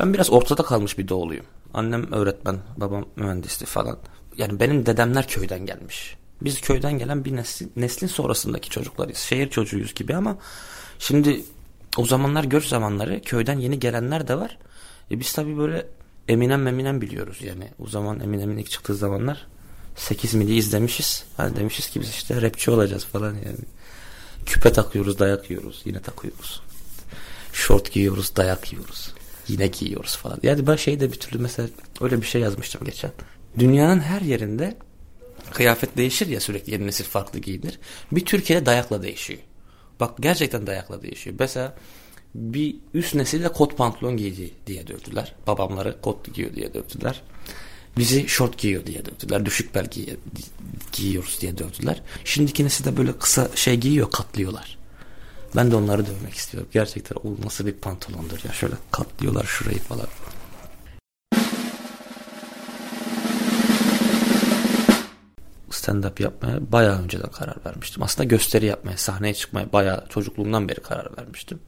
Ben biraz ortada kalmış bir doğuluyum. Annem öğretmen, babam mühendisti falan. Yani benim dedemler köyden gelmiş. Biz köyden gelen bir neslin, neslin sonrasındaki çocuklarıyız. Şehir çocuğuyuz gibi ama şimdi o zamanlar göç zamanları köyden yeni gelenler de var. E biz tabii böyle Eminem Eminem biliyoruz yani. O zaman Eminem'in ilk çıktığı zamanlar 8 mili izlemişiz. Hani demişiz ki biz işte rapçi olacağız falan yani. Küpe takıyoruz, dayak yiyoruz. Yine takıyoruz. Şort giyiyoruz, dayak yiyoruz. Yine giyiyoruz falan. Yani ben şeyde bir türlü mesela öyle bir şey yazmıştım geçen. Dünyanın her yerinde kıyafet değişir ya sürekli yeni nesil farklı giyinir. Bir Türkiye'de dayakla değişiyor. Bak gerçekten dayakla değişiyor. Mesela bir üst nesilde kot pantolon giydi diye dövdüler. Babamları kot giyiyor diye dövdüler. Bizi şort giyiyor diye dövdüler. Düşük bel giy giyiyoruz diye dövdüler. Şimdiki nesil de böyle kısa şey giyiyor katlıyorlar. Ben de onları dövmek istiyorum. Gerçekten o nasıl bir pantolondur ya. Şöyle katlıyorlar şurayı falan. stand-up yapmaya bayağı önceden karar vermiştim. Aslında gösteri yapmaya, sahneye çıkmaya bayağı çocukluğumdan beri karar vermiştim.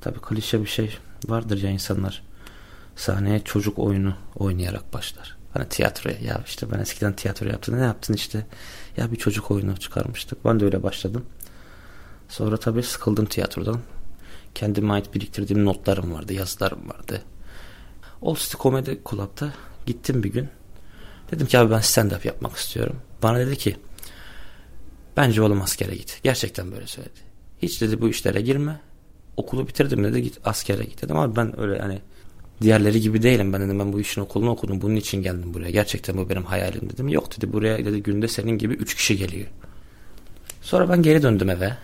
Tabii klişe bir şey vardır ya insanlar sahneye çocuk oyunu oynayarak başlar. Hani tiyatroya ya işte ben eskiden tiyatro yaptım ne yaptın işte ya bir çocuk oyunu çıkarmıştık. Ben de öyle başladım. Sonra tabii sıkıldım tiyatrodan. Kendime ait biriktirdiğim notlarım vardı, yazılarım vardı. Old City Comedy Club'da gittim bir gün. Dedim ki abi ben stand-up yapmak istiyorum. Bana dedi ki bence oğlum askere git. Gerçekten böyle söyledi. Hiç dedi bu işlere girme. Okulu bitirdim dedi git askere git dedim. Abi ben öyle hani diğerleri gibi değilim. Ben dedim ben bu işin okulunu okudum. Bunun için geldim buraya. Gerçekten bu benim hayalim dedim. Yok dedi buraya dedi günde senin gibi üç kişi geliyor. Sonra ben geri döndüm eve.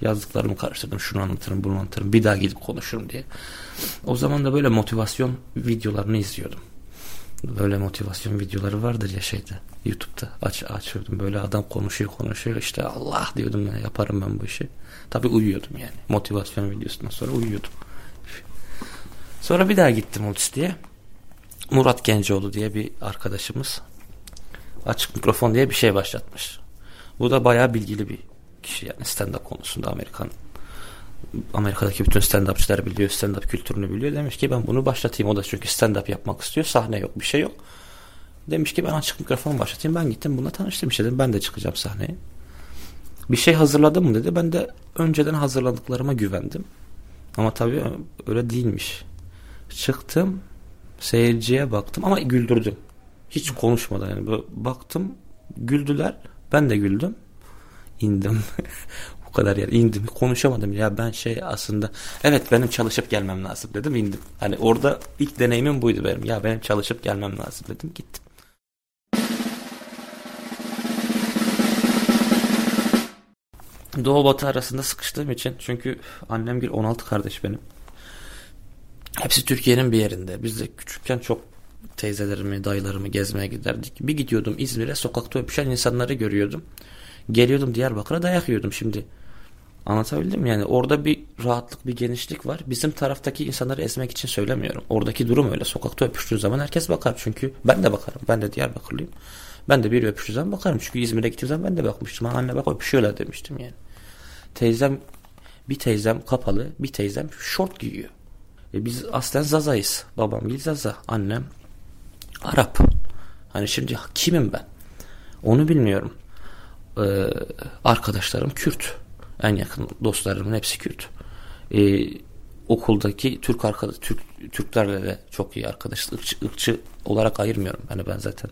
Yazdıklarımı karıştırdım. Şunu anlatırım bunu anlatırım. Bir daha gidip konuşurum diye. O zaman da böyle motivasyon videolarını izliyordum böyle motivasyon videoları vardır ya şeyde YouTube'da aç açıyordum böyle adam konuşuyor konuşuyor işte Allah diyordum ya yaparım ben bu işi. Tabi uyuyordum yani motivasyon videosundan sonra uyuyordum. Sonra bir daha gittim Ulus diye. Murat Gencoğlu diye bir arkadaşımız açık mikrofon diye bir şey başlatmış. Bu da bayağı bilgili bir kişi yani stand-up konusunda Amerikan Amerika'daki bütün stand-upçılar biliyor, stand-up kültürünü biliyor. Demiş ki ben bunu başlatayım. O da çünkü stand-up yapmak istiyor. Sahne yok, bir şey yok. Demiş ki ben açık mikrofon başlatayım. Ben gittim bununla tanıştım işte dedim. Ben de çıkacağım sahneye. Bir şey hazırladın mı dedi. Ben de önceden hazırladıklarıma güvendim. Ama tabii öyle değilmiş. Çıktım, seyirciye baktım ama güldürdüm. Hiç konuşmadan yani. Baktım, güldüler. Ben de güldüm. İndim. kadar yer indim konuşamadım ya ben şey aslında evet benim çalışıp gelmem lazım dedim indim. Hani orada ilk deneyimim buydu benim ya benim çalışıp gelmem lazım dedim gittim. Doğu batı arasında sıkıştığım için çünkü annem bir 16 kardeş benim. Hepsi Türkiye'nin bir yerinde. Biz de küçükken çok teyzelerimi, dayılarımı gezmeye giderdik. Bir gidiyordum İzmir'e sokakta öpüşen insanları görüyordum. Geliyordum Diyarbakır'a dayak yiyordum şimdi. Anlatabildim mi? Yani orada bir rahatlık, bir genişlik var. Bizim taraftaki insanları ezmek için söylemiyorum. Oradaki durum öyle. Sokakta öpüştüğü zaman herkes bakar. Çünkü ben de bakarım. Ben de Diyarbakırlıyım. Ben de bir öpüştüğü zaman bakarım. Çünkü İzmir'e gittiğim zaman ben de bakmıştım. Anne bak öpüşüyorlar demiştim yani. Teyzem, bir teyzem kapalı, bir teyzem şort giyiyor. E biz aslen Zaza'yız. Babam değil Zaza. Annem Arap. Hani şimdi kimim ben? Onu bilmiyorum. Ee, arkadaşlarım Kürt. En yakın dostlarımın hepsi Kürt. Ee, okuldaki Türk arkadaş Türk Türklerle de çok iyi arkadaş. Irkçı, ırkçı olarak ayırmıyorum. Hani ben zaten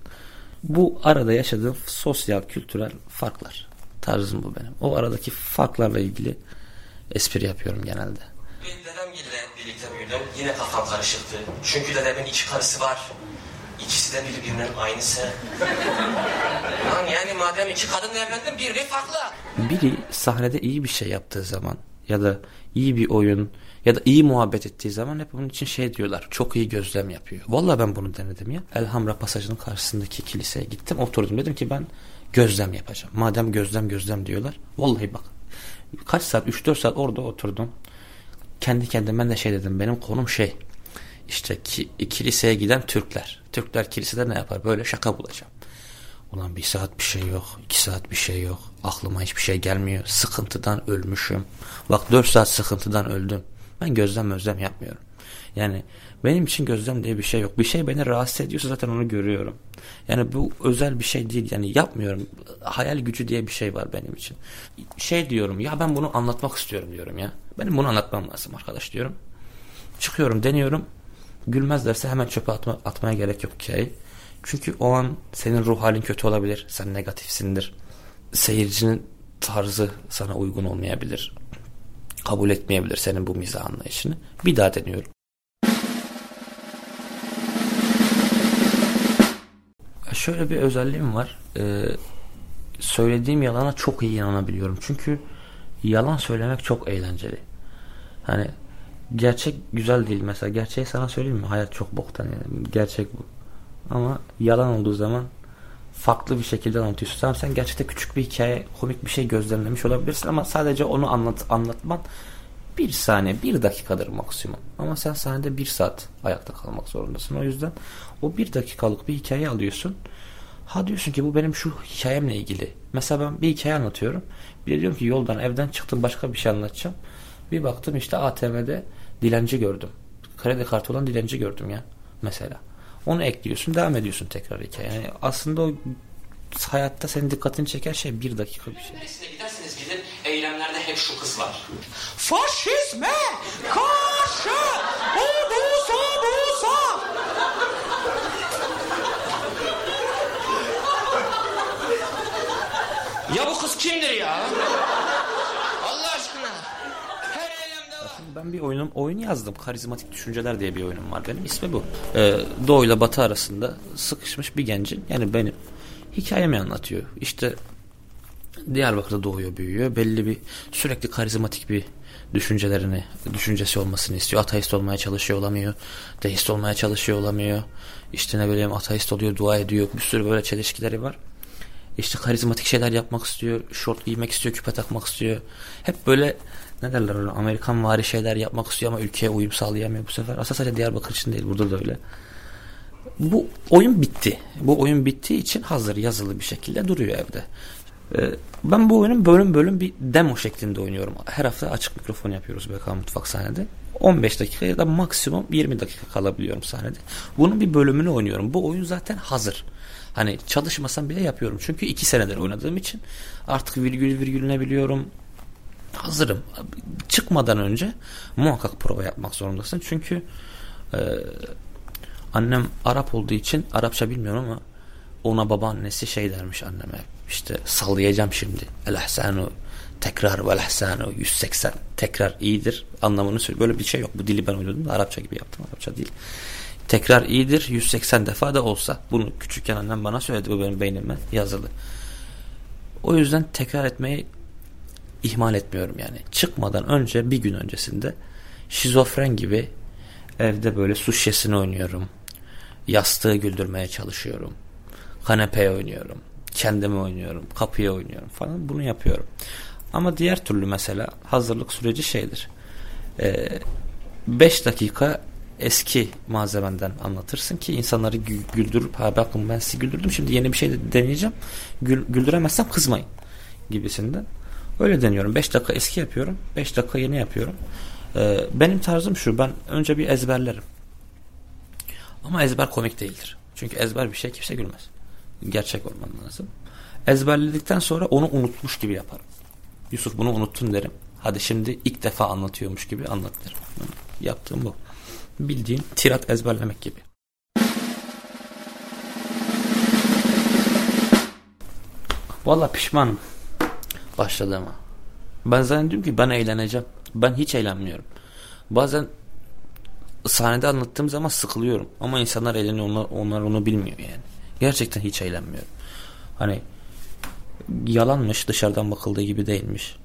bu arada yaşadığım sosyal kültürel farklar. Tarzım bu benim. O aradaki farklarla ilgili espri yapıyorum genelde. Ben dedemle birlikte büyüdüm. Yine kafam karışıktı. Çünkü dedemin iki karısı var. İkisi de birbirinin aynısı. Lan yani madem iki kadınla evlendim biri farklı. Biri sahnede iyi bir şey yaptığı zaman ya da iyi bir oyun ya da iyi muhabbet ettiği zaman hep bunun için şey diyorlar. Çok iyi gözlem yapıyor. Vallahi ben bunu denedim ya. Elhamra pasajının karşısındaki kiliseye gittim. Oturdum dedim ki ben gözlem yapacağım. Madem gözlem gözlem diyorlar. Vallahi bak. Kaç saat? 3-4 saat orada oturdum. Kendi kendime de şey dedim. Benim konum şey. İşte ki, kiliseye giden Türkler. Türkler kilisede ne yapar? Böyle şaka bulacağım. Ulan bir saat bir şey yok. iki saat bir şey yok. Aklıma hiçbir şey gelmiyor. Sıkıntıdan ölmüşüm. Bak dört saat sıkıntıdan öldüm. Ben gözlem özlem yapmıyorum. Yani benim için gözlem diye bir şey yok. Bir şey beni rahatsız ediyorsa zaten onu görüyorum. Yani bu özel bir şey değil. Yani yapmıyorum. Hayal gücü diye bir şey var benim için. Şey diyorum ya ben bunu anlatmak istiyorum diyorum ya. Benim bunu anlatmam lazım arkadaş diyorum. Çıkıyorum deniyorum. Gülmezlerse hemen çöpe atma, atmaya gerek yok hikayeyi. Çünkü o an senin ruh halin kötü olabilir. Sen negatifsindir. Seyircinin tarzı sana uygun olmayabilir. Kabul etmeyebilir senin bu mizah anlayışını. Bir daha deniyorum. Şöyle bir özelliğim var. Ee, söylediğim yalana çok iyi inanabiliyorum. Çünkü yalan söylemek çok eğlenceli. Hani gerçek güzel değil mesela. Gerçeği sana söyleyeyim mi? Hayat çok boktan yani. Gerçek bu. Ama yalan olduğu zaman farklı bir şekilde anlatıyorsun. Tamam sen gerçekten küçük bir hikaye, komik bir şey gözlemlemiş olabilirsin ama sadece onu anlat anlatman bir saniye, bir dakikadır maksimum. Ama sen sahnede bir saat ayakta kalmak zorundasın. O yüzden o bir dakikalık bir hikaye alıyorsun. Ha diyorsun ki bu benim şu hikayemle ilgili. Mesela ben bir hikaye anlatıyorum. Bir diyorum ki yoldan evden çıktım başka bir şey anlatacağım. Bir baktım işte ATM'de dilenci gördüm. Kredi kartı olan dilenci gördüm ya mesela. Onu ekliyorsun devam ediyorsun tekrar hikaye. Yani aslında o hayatta senin dikkatini çeken şey bir dakika bir şey. Neresine giderseniz gidin eylemlerde hep şu kız var. Faşizme karşı ulusa busa. Ya bu kız kimdir ya? Allah aşkına. Her eylemde var. Ben bir oyunum oyun yazdım. Karizmatik Düşünceler diye bir oyunum var benim. İsmi bu. Ee, Doğu ile Batı arasında sıkışmış bir gencin yani benim hikayemi anlatıyor. İşte Diyarbakır'da doğuyor büyüyor. Belli bir sürekli karizmatik bir düşüncelerini, düşüncesi olmasını istiyor. Ateist olmaya çalışıyor olamıyor. Deist olmaya çalışıyor olamıyor. İşte ne bileyim ateist oluyor, dua ediyor. Bir sürü böyle çelişkileri var. İşte karizmatik şeyler yapmak istiyor. Şort giymek istiyor, küpe takmak istiyor. Hep böyle ne derler öyle Amerikan vari şeyler yapmak istiyor ama ülkeye uyum sağlayamıyor bu sefer. Aslında sadece Diyarbakır için değil burada da öyle. Bu oyun bitti. Bu oyun bittiği için hazır yazılı bir şekilde duruyor evde. Ee, ben bu oyunun bölüm bölüm bir demo şeklinde oynuyorum. Her hafta açık mikrofon yapıyoruz BK Mutfak sahnede. 15 dakika ya da maksimum 20 dakika kalabiliyorum sahnede. Bunun bir bölümünü oynuyorum. Bu oyun zaten hazır. Hani çalışmasam bile yapıyorum. Çünkü 2 senedir oynadığım için artık virgül virgülüne biliyorum. Hazırım. Çıkmadan önce muhakkak prova yapmak zorundasın. Çünkü e, annem Arap olduğu için Arapça bilmiyorum ama ona babaannesi şey dermiş anneme işte sallayacağım şimdi el ahsanu tekrar vel ahsanu 180 tekrar iyidir anlamını söylüyor. Böyle bir şey yok. Bu dili ben oynadım da Arapça gibi yaptım. Arapça değil. Tekrar iyidir 180 defa da olsa. Bunu küçükken annem bana söyledi. Bu benim beynime yazılı. O yüzden tekrar etmeyi ihmal etmiyorum yani. Çıkmadan önce bir gün öncesinde şizofren gibi evde böyle su şişesini oynuyorum. Yastığı güldürmeye çalışıyorum. Kanepeye oynuyorum. Kendime oynuyorum. Kapıya oynuyorum falan. Bunu yapıyorum. Ama diğer türlü mesela hazırlık süreci şeydir. 5 ee, dakika eski malzemenden anlatırsın ki insanları güldürüp ha bakın ben sizi güldürdüm şimdi yeni bir şey de deneyeceğim. Gül, güldüremezsem kızmayın gibisinden. Öyle deniyorum. 5 dakika eski yapıyorum. 5 dakika yeni yapıyorum. Ee, benim tarzım şu. Ben önce bir ezberlerim. Ama ezber komik değildir. Çünkü ezber bir şey kimse gülmez. Gerçek olman lazım. Ezberledikten sonra onu unutmuş gibi yaparım. Yusuf bunu unuttun derim. Hadi şimdi ilk defa anlatıyormuş gibi anlat derim. Yaptığım bu. Bildiğin tirat ezberlemek gibi. Valla pişmanım başladığıma. Ben zannediyorum ki ben eğleneceğim. Ben hiç eğlenmiyorum. Bazen sahnede anlattığım zaman sıkılıyorum. Ama insanlar eğleniyor. Onlar, onlar onu bilmiyor yani. Gerçekten hiç eğlenmiyorum. Hani yalanmış dışarıdan bakıldığı gibi değilmiş.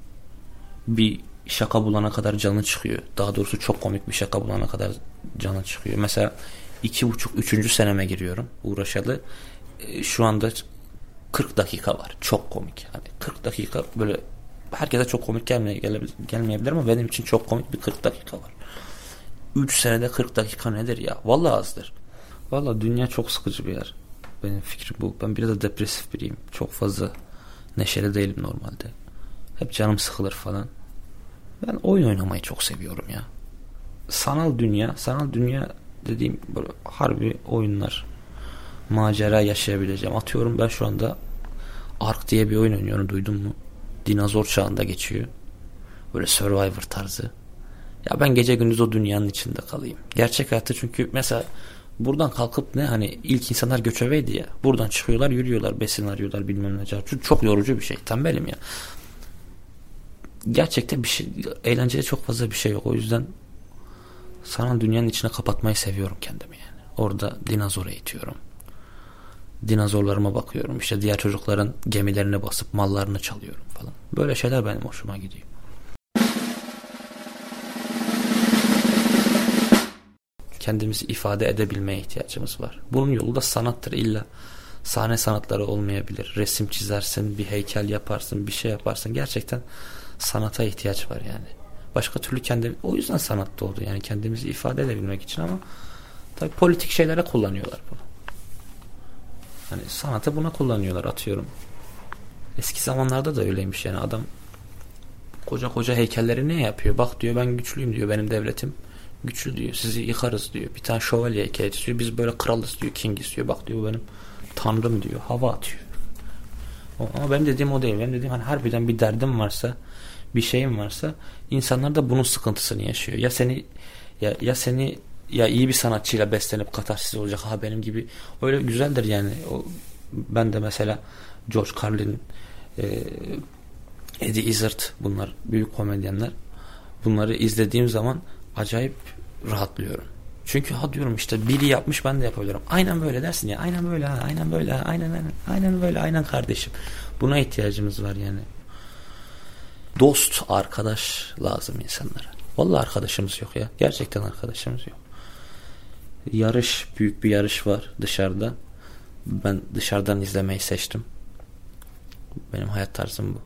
Bir şaka bulana kadar canı çıkıyor. Daha doğrusu çok komik bir şaka bulana kadar canı çıkıyor. Mesela iki buçuk üçüncü seneme giriyorum uğraşalı. E, şu anda 40 dakika var. Çok komik. Hani 40 dakika böyle herkese çok komik gelmeye, gelmeyebilir ama benim için çok komik bir 40 dakika var. 3 senede 40 dakika nedir ya? Vallahi azdır. Vallahi dünya çok sıkıcı bir yer. Benim fikrim bu. Ben biraz da depresif biriyim. Çok fazla neşeli değilim normalde. Hep canım sıkılır falan. Ben oyun oynamayı çok seviyorum ya. sanal dünya, sanal dünya dediğim böyle harbi oyunlar. Macera yaşayabileceğim. Atıyorum ben şu anda Ark diye bir oyun oynuyorum duydun mu? Dinozor çağında geçiyor. Böyle Survivor tarzı. Ya ben gece gündüz o dünyanın içinde kalayım. Gerçek hayatta çünkü mesela buradan kalkıp ne hani ilk insanlar göçebeydi ya. Buradan çıkıyorlar yürüyorlar besin arıyorlar bilmem ne. Çünkü çok yorucu bir şey. Tembelim ya. Gerçekten bir şey eğlenceli çok fazla bir şey yok. O yüzden sanal dünyanın içine kapatmayı seviyorum kendimi yani. Orada dinozor eğitiyorum. Dinozorlarıma bakıyorum. İşte diğer çocukların gemilerine basıp mallarını çalıyorum falan. Böyle şeyler benim hoşuma gidiyor. kendimizi ifade edebilmeye ihtiyacımız var. Bunun yolu da sanattır illa. Sahne sanatları olmayabilir. Resim çizersin, bir heykel yaparsın, bir şey yaparsın. Gerçekten sanata ihtiyaç var yani. Başka türlü kendi o yüzden sanat doğdu. Yani kendimizi ifade edebilmek için ama tabii politik şeylere kullanıyorlar bunu. Hani sanatı buna kullanıyorlar atıyorum. Eski zamanlarda da öyleymiş yani adam koca koca heykelleri ne yapıyor? Bak diyor ben güçlüyüm diyor benim devletim güçlü diyor. Sizi yıkarız diyor. Bir tane şövalye heykel istiyor. Biz böyle kralız diyor. King istiyor. Bak diyor benim tanrım diyor. Hava atıyor. Ama benim dediğim o değil. Benim dediğim hani harbiden bir derdim varsa bir şeyim varsa insanlar da bunun sıkıntısını yaşıyor. Ya seni ya, ya seni ya iyi bir sanatçıyla beslenip katarsis olacak ha benim gibi öyle güzeldir yani o, ben de mesela George Carlin e, Eddie Izzard bunlar büyük komedyenler bunları izlediğim zaman acayip rahatlıyorum. Çünkü ha diyorum işte biri yapmış ben de yapabilirim. Aynen böyle dersin ya. Aynen böyle ha. Aynen böyle ha. Aynen aynen. Aynen böyle. Aynen kardeşim. Buna ihtiyacımız var yani. Dost, arkadaş lazım insanlara. Vallahi arkadaşımız yok ya. Gerçekten arkadaşımız yok. Yarış, büyük bir yarış var dışarıda. Ben dışarıdan izlemeyi seçtim. Benim hayat tarzım bu.